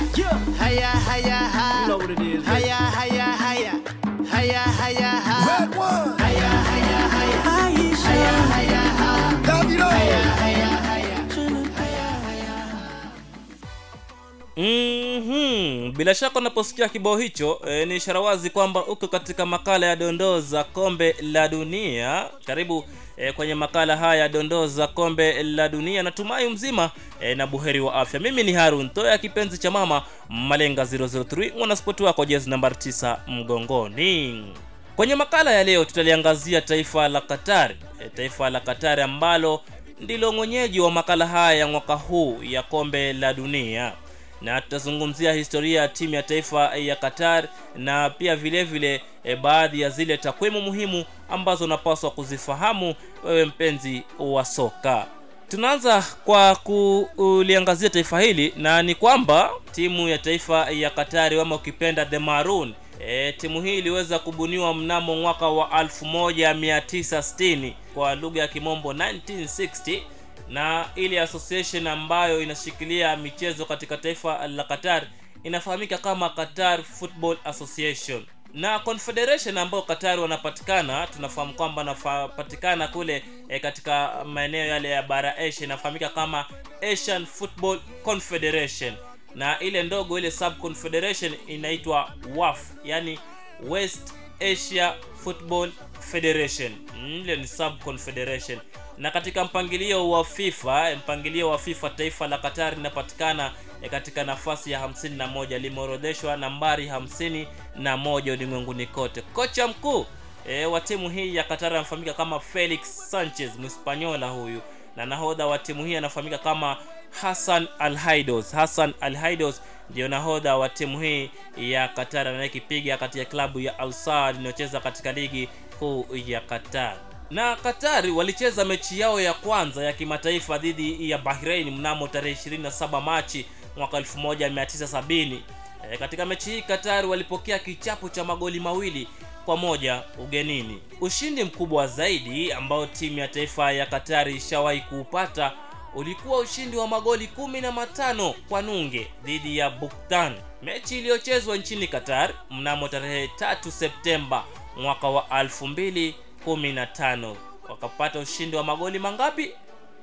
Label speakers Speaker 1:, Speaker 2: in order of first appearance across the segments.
Speaker 1: haya haya haya ha
Speaker 2: You know what it is, baby.
Speaker 1: haya haya haya haya
Speaker 3: Bila shaka unaposikia kibao hicho e, ni ishara wazi kwamba uko katika makala ya dondoo za kombe la dunia. Karibu e, kwenye makala haya ya dondoo za kombe la dunia. Natumai mzima e, na buheri wa afya. Mimi ni Harun Toya, kipenzi cha mama Malenga 003, mwanaspoti wako jezi nambari 9 mgongoni. Kwenye makala ya leo tutaliangazia taifa la katari e, taifa la katari ambalo ndilo mwenyeji wa makala haya ya mwaka huu ya kombe la dunia na tutazungumzia historia ya timu ya taifa ya Qatar na pia vile vile e, baadhi ya zile takwimu muhimu ambazo unapaswa kuzifahamu wewe mpenzi wa soka. Tunaanza kwa kuliangazia taifa hili na ni kwamba timu ya taifa ya Katari ama ukipenda the Maroon E, timu hii iliweza kubuniwa mnamo mwaka wa 1960 kwa lugha ya kimombo 1960 na ile association ambayo inashikilia michezo katika taifa la Qatar inafahamika kama Qatar Football Association. Na confederation ambayo Qatar wanapatikana tunafahamu kwamba wanapatikana kule e, katika maeneo yale ya bara Asia inafahamika kama Asian Football Confederation. Na ile ndogo ile sub confederation inaitwa WAF yani West Asia Football Federation. Mm, ile ni sub confederation na katika mpangilio wa FIFA mpangilio wa FIFA taifa la Qatar linapatikana eh, katika nafasi ya 51 limeorodheshwa nambari 51 ulimwenguni kote kocha mkuu e, wa timu hii ya Qatar anafahamika kama Felix Sanchez Mhispaniola huyu na nahodha wa timu hii anafahamika kama Hassan Al-Haidos. Hassan Al-Haidos ndio nahodha wa timu hii ya Qatar anayekipiga katika klabu ya Al Saad inayocheza katika ligi kuu ya Qatar. Na Katari walicheza mechi yao ya kwanza ya kimataifa dhidi ya Bahrain mnamo tarehe 27 Machi mwaka 1970. E, katika mechi hii Katari walipokea kichapo cha magoli mawili kwa moja ugenini. Ushindi mkubwa zaidi ambao timu ya taifa ya Katari ishawahi kuupata ulikuwa ushindi wa magoli kumi na matano kwa nunge dhidi ya Buktan, mechi iliyochezwa nchini Qatar mnamo tarehe 3 Septemba mwaka wa 2015 wakapata ushindi wa magoli mangapi?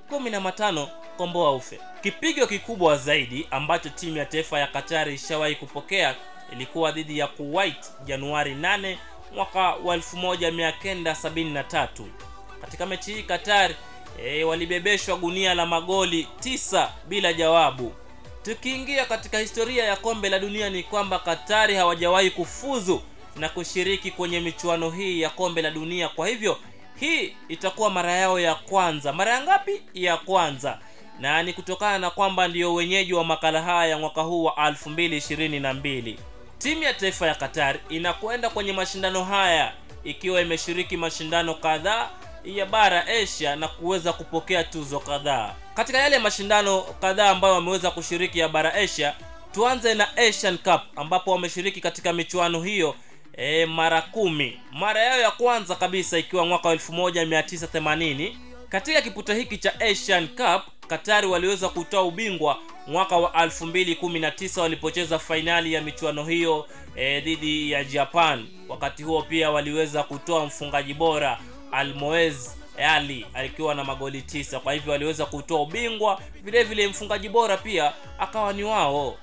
Speaker 3: kumi na matano komboa ufe. Kipigo kikubwa zaidi ambacho timu ya taifa ya katari ishawahi kupokea ilikuwa dhidi ya Kuwait Januari 8 mwaka wa 1973. Katika mechi hii Qatar e, walibebeshwa gunia la magoli 9 bila jawabu. Tukiingia katika historia ya kombe la dunia ni kwamba Katari hawajawahi kufuzu na kushiriki kwenye michuano hii ya kombe la dunia. Kwa hivyo hii itakuwa mara yao ya kwanza. Mara ya ngapi? Ya kwanza, na ni kutokana na kwamba ndiyo wenyeji wa makala haya ya mwaka huu wa 2022. Timu ya taifa ya Qatar inakwenda kwenye mashindano haya ikiwa imeshiriki mashindano kadhaa ya bara Asia na kuweza kupokea tuzo kadhaa. Katika yale mashindano kadhaa ambayo wameweza kushiriki ya bara Asia, tuanze na Asian Cup ambapo wameshiriki katika michuano hiyo e, mara kumi. Mara yao ya kwanza kabisa ikiwa mwaka wa 1980. Katika kiputa hiki cha Asian Cup, Katari waliweza kutoa ubingwa mwaka wa 2019 walipocheza fainali ya michuano hiyo e, dhidi ya Japan. Wakati huo pia waliweza kutoa mfungaji bora Almoez Ali akiwa na magoli tisa. Kwa hivyo waliweza kutoa ubingwa, vile vile mfungaji bora pia akawa ni wao.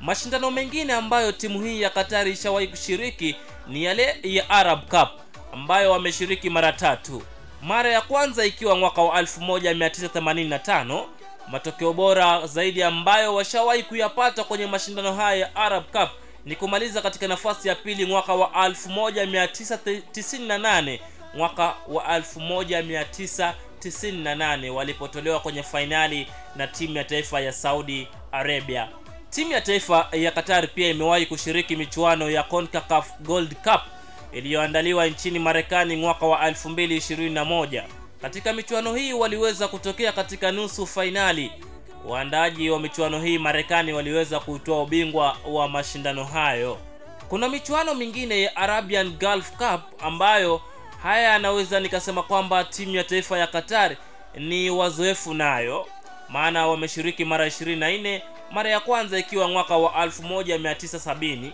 Speaker 3: Mashindano mengine ambayo timu hii ya Katari ishawahi kushiriki ni yale ya Arab Cup ambayo wameshiriki mara tatu. Mara ya kwanza ikiwa mwaka wa 1985. Matokeo bora zaidi ambayo washawahi kuyapata kwenye mashindano haya ya Arab Cup ni kumaliza katika nafasi ya pili mwaka wa 1998 mwaka wa 1998 walipotolewa kwenye fainali na timu ya taifa ya Saudi Arabia. Timu ya taifa ya Qatar pia imewahi kushiriki michuano ya CONCACAF Gold Cup iliyoandaliwa nchini Marekani mwaka wa 2021. Katika michuano hii waliweza kutokea katika nusu fainali. Waandaaji wa michuano hii Marekani waliweza kutoa ubingwa wa mashindano hayo. Kuna michuano mingine ya Arabian Gulf Cup ambayo haya yanaweza nikasema kwamba timu ya taifa ya Qatar ni wazoefu nayo. maana wameshiriki mara 24 mara ya kwanza ikiwa mwaka wa 1970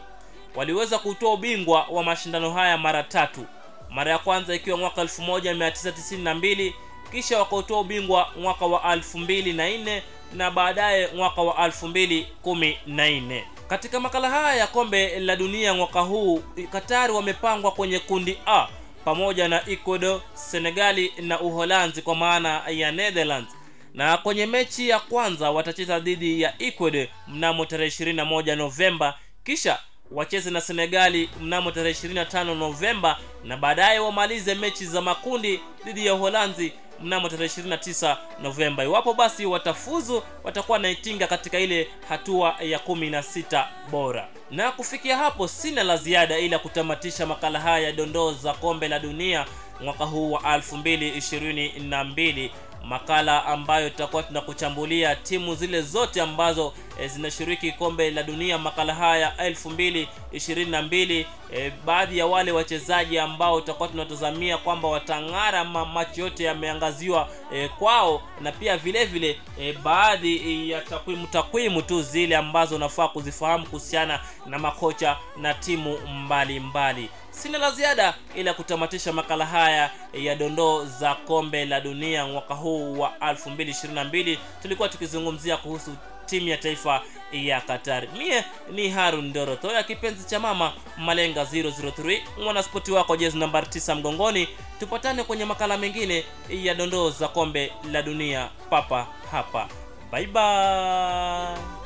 Speaker 3: waliweza kutoa ubingwa wa mashindano haya mara tatu. Mara ya kwanza ikiwa mwaka 1992 kisha wakautoa ubingwa mwaka wa 2004 na baadaye mwaka wa 2014 katika makala haya ya kombe la dunia mwaka huu katari wamepangwa kwenye kundi a pamoja na ecuador senegali na uholanzi kwa maana ya netherlands na kwenye mechi ya kwanza watacheza dhidi ya ecuador mnamo tarehe 21 novemba kisha wacheze na senegali mnamo tarehe 25 novemba na baadaye wamalize mechi za makundi dhidi ya uholanzi mnamo tarehe 29 novemba. Iwapo basi watafuzu watakuwa naitinga katika ile hatua ya 16 bora. Na kufikia hapo sina la ziada ila kutamatisha makala haya ya dondoo za kombe la dunia mwaka huu wa 2022 makala ambayo tutakuwa tunakuchambulia timu zile zote ambazo e, zinashiriki kombe la dunia makala haya 2022 e, baadhi ya wale wachezaji ambao tutakuwa tunatazamia kwamba watang'ara machi yote yameangaziwa e, kwao na pia vile vile e, baadhi ya takwimu takwimu tu zile ambazo unafaa kuzifahamu kuhusiana na makocha na timu mbalimbali. Mbali sina la ziada ila kutamatisha makala haya ya dondoo za kombe la dunia mwaka huu wa 2022 tulikuwa tukizungumzia kuhusu timu ya taifa ya Qatar. Mie ni Harun Doroto ya kipenzi cha mama Malenga 003 mwanaspoti wako jezi nambari 9 mgongoni. Tupatane kwenye makala mengine ya dondoo za kombe la dunia papa hapa. Bye bye.